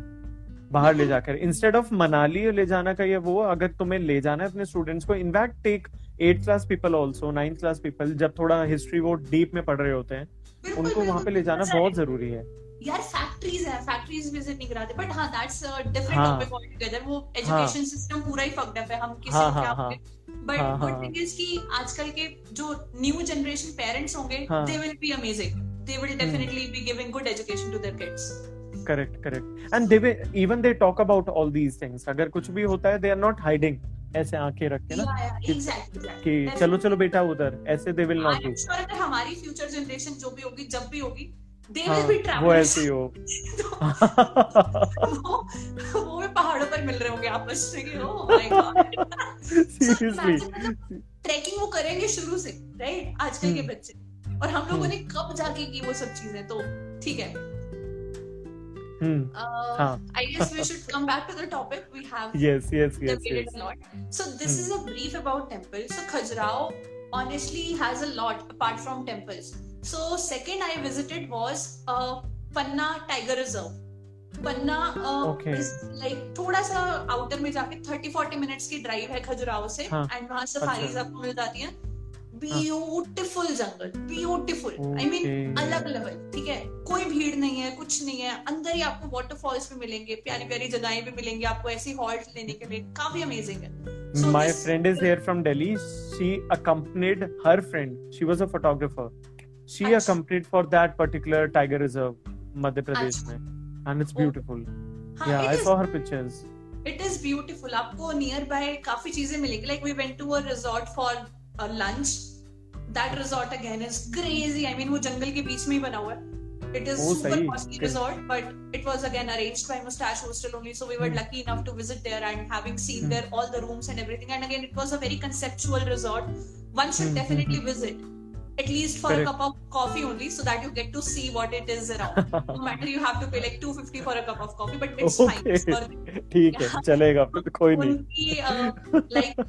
बाहर ले जाकर। इंस्टेड ऑफ़ मनाली ले जाना का ये वो अगर तुम्हें ले जाना है अपने स्टूडेंट्स को in fact take eight class people also ninth class people जब थोड़ा हिस्ट्री वो डीप में पढ़ रहे होते हैं। उनको वहाँ पे ले जाना बहुत ज़रूरी है। यार फैक्ट्रीज है फैक्ट्रीज विज़िट नहीं कराते बट हाँ दैट्स डिफरेंट हाँ। टॉपिक ऑल टुगेदर वो एजुकेशन सिस्टम पूरा ही फक्ड अप है हम किसी हाँ, क्या हाँ, बट हाँ, गुड हाँ, थिंग इज़ कि आजकल के जो न्यू जनरेशन पेरेंट्स होंगे हाँ। They will be amazing they will definitely be giving good education to their kids correct correct and they even they talk about all these things अगर कुछ भी होता है दे आर नॉट हाइडिंग ऐसे आँखें रख के ना कि- चलो चलो बेटा उधर ऐसे दे विल नॉट डू हमारी फ्यूचर जनरेशन जो भी होगी जब भी होगी हाँ, वो ऐसे ही हो. (laughs) वो वो भी पहाड़ों पर मिल रहे होंगे आपस में सीरियसली ट्रैकिंग वो करेंगे शुरू से राइट आजकल के हम्म। बच्चे। और हम लोगों हम्म। ने कब जाके की वो सब चीज़ें तो ठीक है। हम्म हाँ I guess we should come back to the topic we have yes yes yes debated yes a lot. So this is a brief about temples. So Khajuraho honestly has a lot apart from temples. So second I visited was uh, Panna Tiger Reserve. Panna. Like थोड़ा सा outer में जाके 30 40 minutes की drive है खजुराहो से हाँ, and वहाँ safaris अच्छा। आपको मिल जाती हैं ब्यूटीफुल जंगल ब्यूटीफुल आई मीन अलग लेवल ठीक है कोई भीड़ नहीं है कुछ नहीं है अंदर ही आपको वाटरफॉल्स भी मिलेंगे प्यारी प्यारी जगहें भी मिलेंगी आपको ऐसी हॉल्ट लेने के लिए काफ़ी अमेजिंग है So My this- friend is here from Delhi. She accompanied her friend. She was a photographer. She अच्छा। accompanied for that particular tiger reserve, Madhya Pradesh अच्छा। में, and it's Oh. beautiful. हाँ yeah, I is saw her pictures. It is beautiful आपको nearby काफ़ी चीज़ें मिलेंगी like we went to a resort for lunch that resort again is crazy I mean वो जंगल के बीच में ही बना हुआ है it is Oh, super. Costly. Resort but it was again arranged by moustache hostel only so we were Hmm. lucky enough to visit there and having seen Hmm. there all the rooms and everything and again it was a very conceptual resort one should Hmm, hmm, at least for Correct. a cup of coffee only so that you get to see what it is around no matter you have to pay like 250 for a cup of coffee but it's okay. fine it's worth it ठीक है चलेगा फिर कोई नहीं उनकी like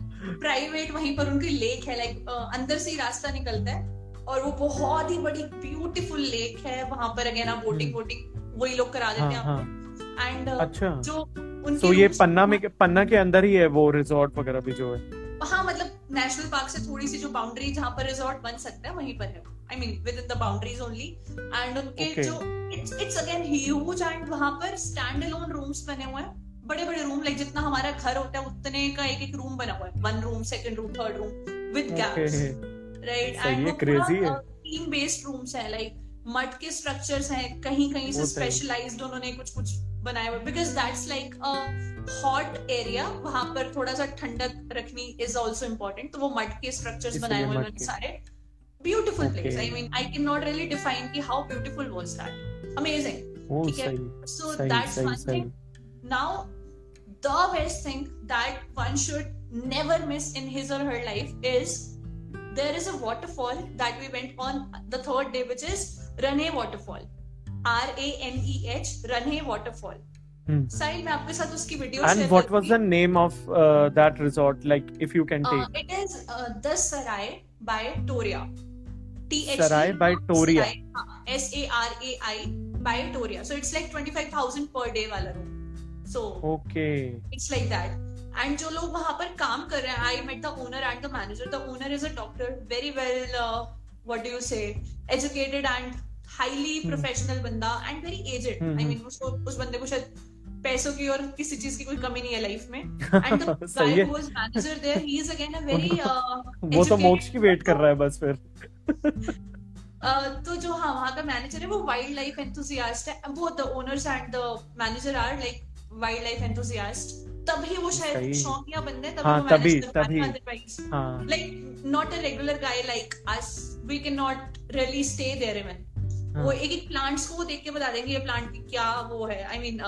private वहीं पर उनकी लेक है लाइक अंदर से ही रास्ता निकलता है और वो बहुत ही बड़ी ब्यूटीफुल लेक है वहाँ पर अगेन आप बोटिंग हम्म। वोटिंग वही लोग करा देते हाँ हैं हाँ आपको एंड अच्छा जो उनके तो ये पन्ना में पन्ना के अंदर ही है वो रिजॉर्ट वगैरह भी जो है हाँ मतलब नेशनल पार्क से थोड़ी सी जो बाउंड्री जहाँ पर रिजॉर्ट बन सकता है वहीं पर है I mean within the boundaries only and उनके Okay. जो it's it's again huge and वहाँ पर स्टैंड अलोन रूम्स बने हुए हैं। बड़े बड़े रूम लाइक जितना हमारा घर होता है उतने का एक एक रूम बना हुआ है। One room second room third room with gaps right है। टीम बेस्ड रूम्स है। लाइक मड के स्ट्रक्चर्स हैं कहीं कहीं से स्पेशलाइज्ड उन्होंने कुछ कुछ बनाए हुए because that's like a hot area वहाँ पर थोड़ा सा ठंडक रखनी इज़ ऑल्सो इम्पोर्टेंट तो वो मट के स्ट्रक्चर बनाए हुए उन्होंने सारे। Beautiful place I mean I can not really define की how beautiful was that amazing so that's one now the best thing that one should never miss in his और her life is there is a waterfall that we went on the third day which is Raneh waterfall R A N E H Raneh waterfall Sahil मैं आपके साथ उसकी video share and what was the name of that resort like if you can take it is the Sarai by Toria T H Sarai by Toria S A R A I by Toria so it's like 25000 per day वाला room so okay it's like that and जो लोग वहाँ पर काम कर रहे हैं I met the owner and the manager the owner is a doctor very well what do you say educated and highly professional बंदा and very aged I mean उस बंदे को शायद पैसों की और किसी चीज़ की कोई कमी नहीं है लाइफ में। (laughs) एंड द सही गाय है was manager there he is again a very वो तो मोक्ष की वेट कर रहा है बस फिर। (laughs) तो जो हाँ वहाँ का मैनेजर है वो वाइल्ड लाइफ एंथुजियास्ट है। वो the owners and the manager are like wildlife enthusiast तभी वो शायद शौकिया बंदे तभी हाँ, तभी- तभी। like not a regular guy like us we cannot really stay there even हाँ। वो एक एक प्लांट्स को वो देख के बता देंगे ये प्लांट क्या वो है? आई मीन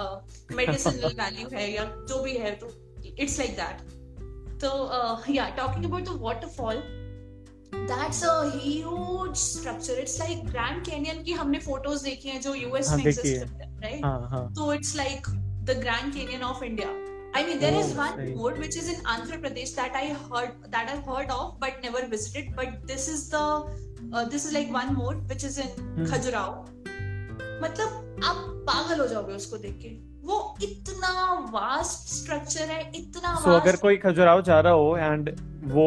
मेडिसिनल वैल्यू है या जो भी है तो इट्स लाइक दैट तो या talking about the waterfall that's a huge structure it's like Grand Canyon की हमने फ़ोटोज़ देखी हैं जो यूएस हाँ, में एग्जिस्ट करते हैं राइट तो it's like the Grand Canyon of India I mean, there oh, is one right. road which is in Andhra Pradesh that I heard that I've heard of, but never visited. But this is the this is like one more which is in Khajuraho मतलब आप पागल हो जाओगे उसको देख के। वो इतना वास्ट स्ट्रक्चर है इतना so अगर कोई खजुराओ जा रहा हो एंड वो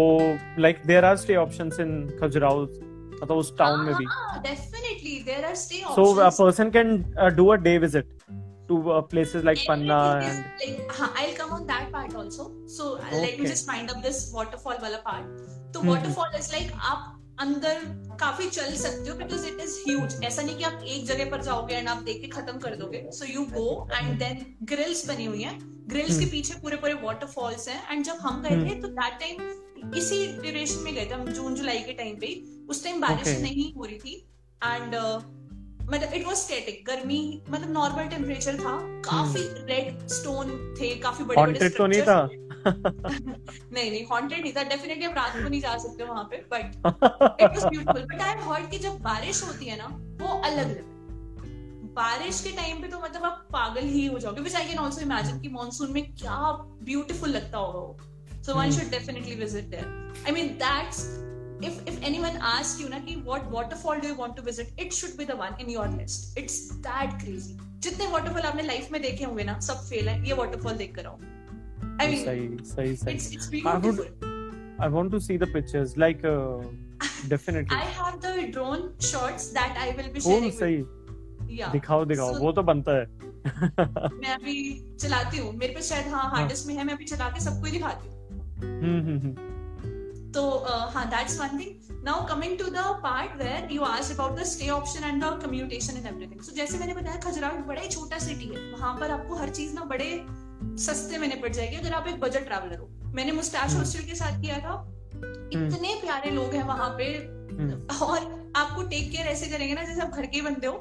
like there are stay options in Khajuraho मतलब उस टाउन में भी। Definitely there are stay options so a person can do a day visit to places like Panna and हाँ I will come on that part also so let me just find up this waterfall वाला part तो waterfall is like आप अंदर काफ़ी चल सकते हो because it is huge ऐसा नहीं कि आप एक जगह पर जाओगे एंड आप देख के खत्म कर दोगे। So you go and then grills बनी हुई हैं। ग्रिल्स के हम्म। पीछे पूरे पूरे वाटरफॉल्स हैं। एंड जब हम गए थे तो दैट टाइम इसी ड्यूरेशन में गए थे हम जून जुलाई के टाइम पे उस टाइम बारिश Okay. नहीं हो रही थी। एंड मतलब इट वाज स्टैटिक गर्मी मतलब नॉर्मल टेम्परेचर था। काफ़ी रेड स्टोन थे काफ़ी बड़े बड़े हॉन्टेड तो नहीं था। (laughs) नहीं नहीं हॉन्टेड नहीं था. डेफिनेटली आप रात को नहीं जा सकते वहाँ पे but it was beautiful but I heard कि जब बारिश होती है ना वो अलग लेवल बारिश के टाइम पे तो मतलब आप पागल ही हो जाओगे which I can also imagine कि मानसून में क्या ब्यूटीफुल लगता होगा वो। So one. Should definitely visit there I mean that's if if anyone asks you na what waterfall do you want to visit it should be the one in your list. It's that crazy. जितने waterfall आपने लाइफ में देखे होंगे ना सब fail है ये waterfall देख कर आओ। I mean सही सही सही it's it's I would- I want to see the pictures like uh, (laughs) definitely. I have the drone shots that I will be oh sharing सही with yeah. दिखाओ दिखाओ So- वो तो बनता है। (laughs) मैं अभी चलाती हूँ। मेरे पे शायद हाँ हार्ड डिस्क में है मैं अभी चला के सबको ही दिखाती हूँ। हम्म हम्म हम्म। तो uh, हाँ that's one thing now coming to the part where you ask about the stay option and the commutation and everything so जैसे मैंने बताया खजुराहो बड़ा ही छोटा सिटी है। वहाँ पर आपको हर चीज़ ना बड़े सस्ते में निपट जाएगी अगर आप एक बजट ट्रैवलर हो। मैंने मुस्टैश हम्म। हॉस्टल के साथ किया था। इतने प्यारे लोग हैं वहाँ पे। हम्म। और आपको टेक केयर ऐसे करेंगे ना जैसे आप घर के बनते हो।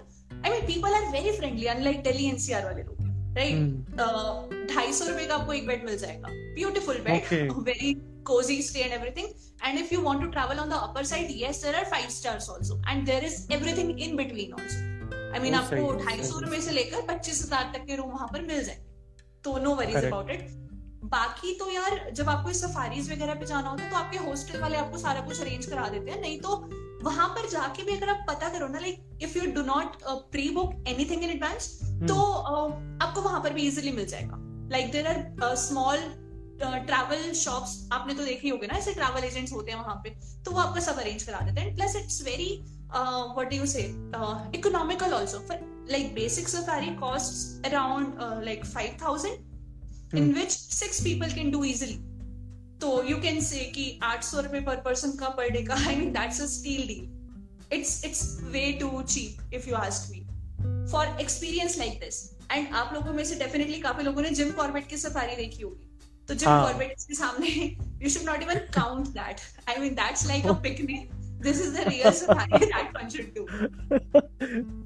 I mean people are very friendly unlike Delhi NCR वाले लोग राइट हम्म। ढाई सौ रुपए का आपको एक बेड मिल जाएगा। Beautiful bed very cozy stay and everything. And if you want to travel on the upper side yes there are five stars also. And there is everything in between also. I mean वो आपको ढाई सौ रुपए से लेकर पच्चीस हज़ार तक के रूम वहाँ पर मिल जाएँगे। तो नो वरीज अबाउट इट बाकी तो यार जब आपको सफारीज वगैरह पे जाना होता है तो आपके हॉस्टल वाले आपको सारा कुछ अरेंज करा देते हैं। नहीं तो वहाँ पर जाके भी अगर आप पता करो ना like if you do not pre book anything in advance तो uh, आपको वहाँ पर भी इजीली मिल जाएगा। Like there are small travel shops आपने तो देखे ही होगे ना ऐसे ट्रैवल एजेंट्स होते हैं वहाँ पे तो वो आपका सब अरेंज करा देते हैं। Plus it's very what do you say economical also for like basic safari cost around like 5000 in Hmm. which six people can do easily. तो यू कैन से कि 800 रुपए पर पर्सन का पर डे का I mean that's a steal deal it's it's way too cheap if you ask me for experience like this and आप लोगों में से definitely काफ़ी लोगों ने जिम कॉर्बेट की सफारी देखी होगी. तो जिम हाँ। कॉर्बेट के सामने you should not even count that I mean that's like a picnic this is the real safari that one should do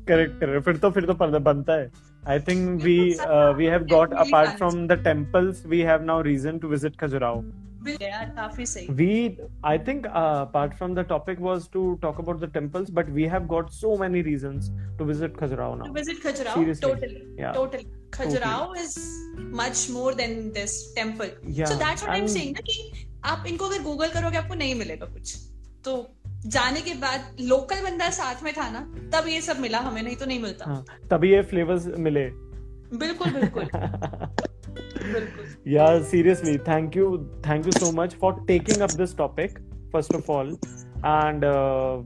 correct correct फिर तो फिर तो बनता है I think we we have got apart. From the temples we have now reason to visit Khajuraho यार काफ़ी सही we i think uh, apart from the topic was to talk about the temples but we have got so many reasons to visit khajuraho now to visit Khajuraho. Seriously. Totally. Yeah. Totally. Khajuraho totally. is much more than this temple. yeah So that's what I'm and- saying ना कि आप इनको अगर Google करोगे आपको नहीं मिलेगा कुछ तो जाने के बाद लोकल बंदा साथ में था ना तब ये सब मिला हमें नहीं तो नहीं मिलता। हाँ, तभी ये फ्लेवर्स मिले। बिल्कुल बिल्कुल। yeah seriously thank you thank you so much for taking up this topic first of all. And uh,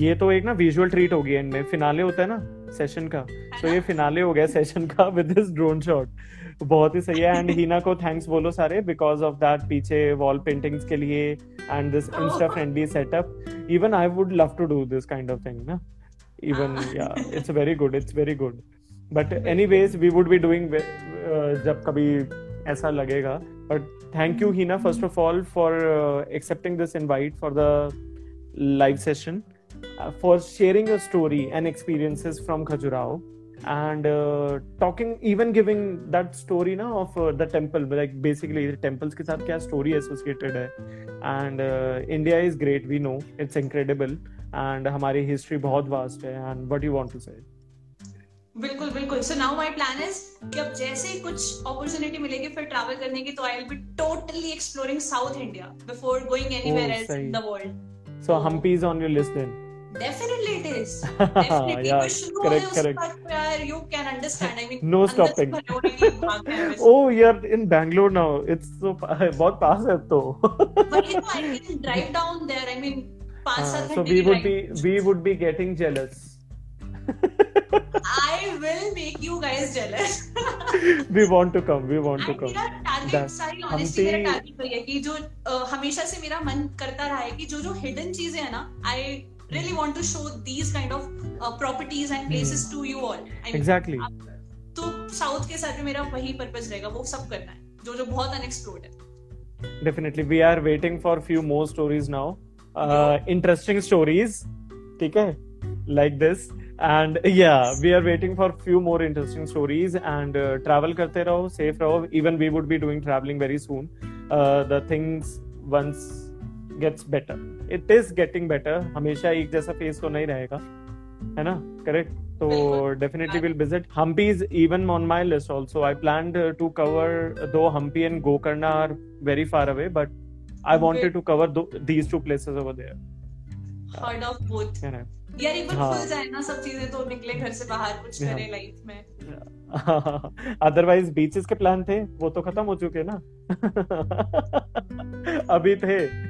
ये तो एक ना विजुअल ट्रीट हो गई एंड में। फिनाले होता है ना सेशन का। तो ये फिनाले हो गया सेशन का विद दिस ड्रोन शॉट बहुत ही सही है। एंड हीना को थैंक्स बोलो सारे बिकॉज़ ऑफ़ दैट पीछे वॉल पेंटिंग्स के लिए and this insta friendly setup even I would love to do this kind of thing ना even yeah it's very good it's very good but anyways we would be doing जब कभी ऐसा लगेगा। But thank you Heena first of all for accepting this invite for the live session for sharing your story and experiences from Khajuraho and uh, talking even giving that story ना of uh, the temple like basically the temples के साथ क्या story associated है and uh, India is great we know it's incredible and हमारी history बहुत vast है and what you want to say बिल्कुल बिल्कुल so now my plan is कि अब जैसे ही कुछ अपॉर्चुनिटी मिलेगी फिर ट्रैवल करने की तो I will be totally exploring south India before going anywhere Oh, else in the world so Hampi is on your list then definitely it is definitely शुरू हो गए उसके बाद तो यार you can understand I mean No stopping. oh you're in Bangalore now it's so बहुत पास है तो but you know I can drive down there I mean पाँच हाँ, सात so we would be we would be getting jealous I will make you guys jealous we want to come we want to come मेरा That- sorry honestly मेरा target वही है कि जो अ, हमेशा से मेरा मन करता रहा है कि जो जो हिडन चीज़ें है ना I really want to show these kind of properties and places to you all exactly तो साउथ के साथ भी मेरा वही पर्पस रहेगा वो सब करना है जो जो बहुत अनएक्सप्लोर्ड है definitely we are waiting for few more stories now uh, interesting stories ठीक है like this and yeah we are waiting for few more interesting stories and uh, travel करते रहो safe रहो even we would be doing traveling very soon uh, the things gets better it is getting better हमेशा एक जैसा face तो नहीं रहेगा है ना? करेक्ट तो definitely will visit Hampi is even on my list also I plan to cover दो Hampi and Gokarna are very far away but I wanted to cover these two places over there यार even सब चीज़ें तो निकले घर से बाहर कुछ yeah. करें लाइफ में। (laughs) अदरवाइज़ बीचेस के प्लान थे वो तो खत्म हो चुके ना? (laughs) अभी थे।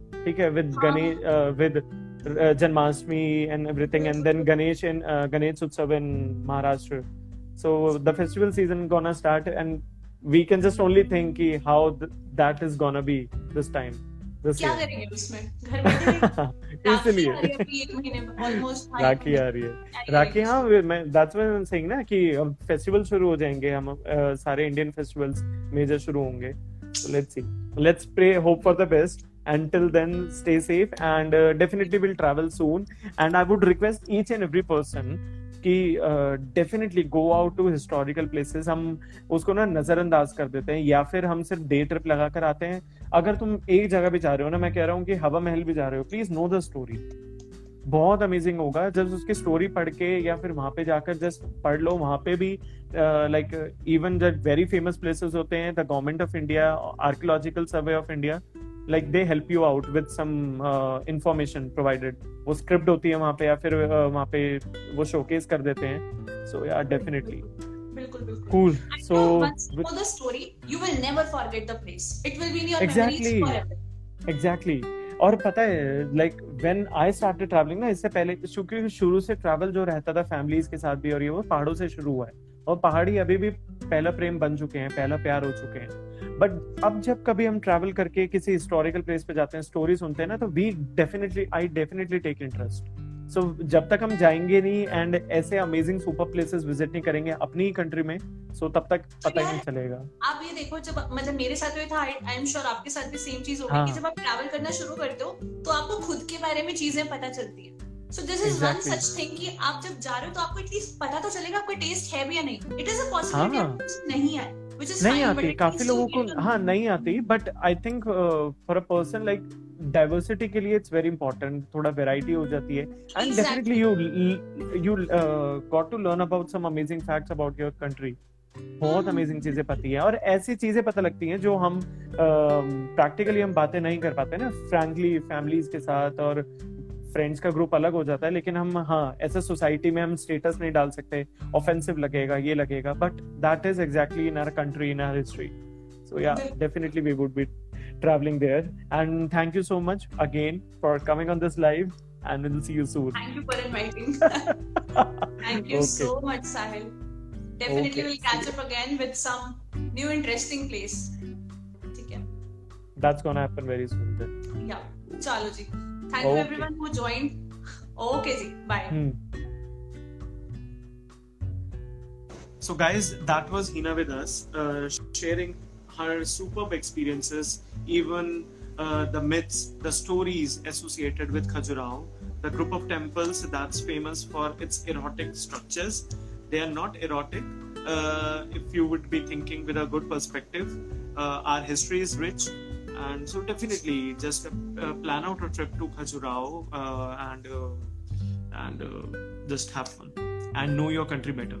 ठीक है with with Janmashtami and everything and then Ganesh in Ganesh Utsav in Maharashtra so the festival season gonna start and we can just only think कि how that is gonna be this time क्या करेंगे उसमें? (laughs) घर तो इसलिए। राखी आ रही है राखी हाँ। अच्छा। मैं। दैट्स ना कि फेस्टिवल शुरू हो जाएँगे हम सारे इंडियन फेस्टिवल्स मेजर शुरू होंगे। Let's see pray hope for the best until then stay safe and uh, definitely will travel soon. And i would request each and every person कि definitely go out to historical places हम उसको ना नजरअंदाज कर देते हैं या फिर हम सिर्फ़ डे ट्रिप लगा कर आते हैं। अगर तुम एक जगह भी जा रहे हो ना मैं कह रहा हूँ कि हवा महल भी जा रहे हो प्लीज़ नो द स्टोरी बहुत अमेजिंग होगा। जब उसकी स्टोरी पढ़ के या फिर वहाँ पे जाकर जस्ट पढ़ लो वहाँ पे भी लाइक इवन जब वेरी फ़ेमस प्लेसेस होते हैं the government of India archaeological survey of India like they help you out with some information provided वो स्क्रिप्ट होती है वहाँ पे या फिर uh, वहाँ पे वो शोकेस कर देते हैं। सो या डेफिनेटली बिल्कुल बिल्कुल। Cool so know the story, you will never forget the place. It will be in your Exactly. memories forever. Exactly और पता है like when I started travelling ना इससे पहले क्योंकि शुरू से ट्रैवल जो रहता था फैमिलीज़ के साथ भी और ये वो पहाड़ों से शुरू हुआ है। और पहाड़ी अभी भी पहला प्रेम बन चुके हैं पहला प्यार हो चुके हैं। बट अब जब कभी हम ट्रैवल करके किसी हिस्टोरिकल प्लेस पे जाते हैं स्टोरी सुनते हैं ना तो we definitely I definitely take interest so जब तक हम जाएँगे नहीं एंड ऐसे अमेजिंग सुपर प्लेसेस विज़िट नहीं करेंगे अपनी ही कंट्री में सो तब तक पता ही नहीं चलेगा। आप ये देखो जब मतलब मेरे साथ हुआ था आई एम श्योर आपके साथ भी सेम चीज़ होगी हाँ. कि जब आप ट्रैवल करना शुरू करते हो तो आपको खुद के बारे में चीज़ें पता चलती है। So this is one such thing कि आप जब जा रहे हो तो आपको एटलीस्ट पता तो चलेगा आपका टेस्ट है भी या नहीं इट इज़ अ पॉसिबिलिटी. नहीं है नहीं आती काफ़ी लोगों को हाँ नहीं आती but I think for a person like diversity के लिए इट्स वेरी इंपॉर्टेंट थोड़ा वेराइटी हो जाती है and. Definitely you you got to learn about some amazing facts about your country बहुत। अमेजिंग चीज़ें पती हैं और ऐसी चीज़ें पता लगती हैं जो हम प्रैक्टिकली हम बातें नहीं कर पाते ना फ्रैंकली फैमिलीज़ के साथ और फ्रेंड्स का ग्रुप अलग हो जाता है लेकिन हम हाँ ऐसे सोसाइटी में हम स्टेटस नहीं डाल सकते ऑफेंसिव लगेगा ये लगेगा but that is exactly in our country in our history so yeah definitely we would be travelling there and thank you so much again for coming on this live and will see you soon thank you for inviting thank you so much Sahil definitely will catch up again with some new interesting place ठीक है that's gonna happen very soon yeah चलो जी Thank you Okay. everyone who joined. Okay ji. Bye. Hmm. So, guys, that was Hina with us, uh, sharing her superb experiences, even uh, the myths, the stories associated with Khajuraho, the group of temples that's famous for its erotic structures. They are not erotic. Uh, if you would be thinking with a good perspective, uh, our history is rich, and so definitely just uh, plan out a trip to Khajuraho uh, and uh, and uh, just have fun and know your country better.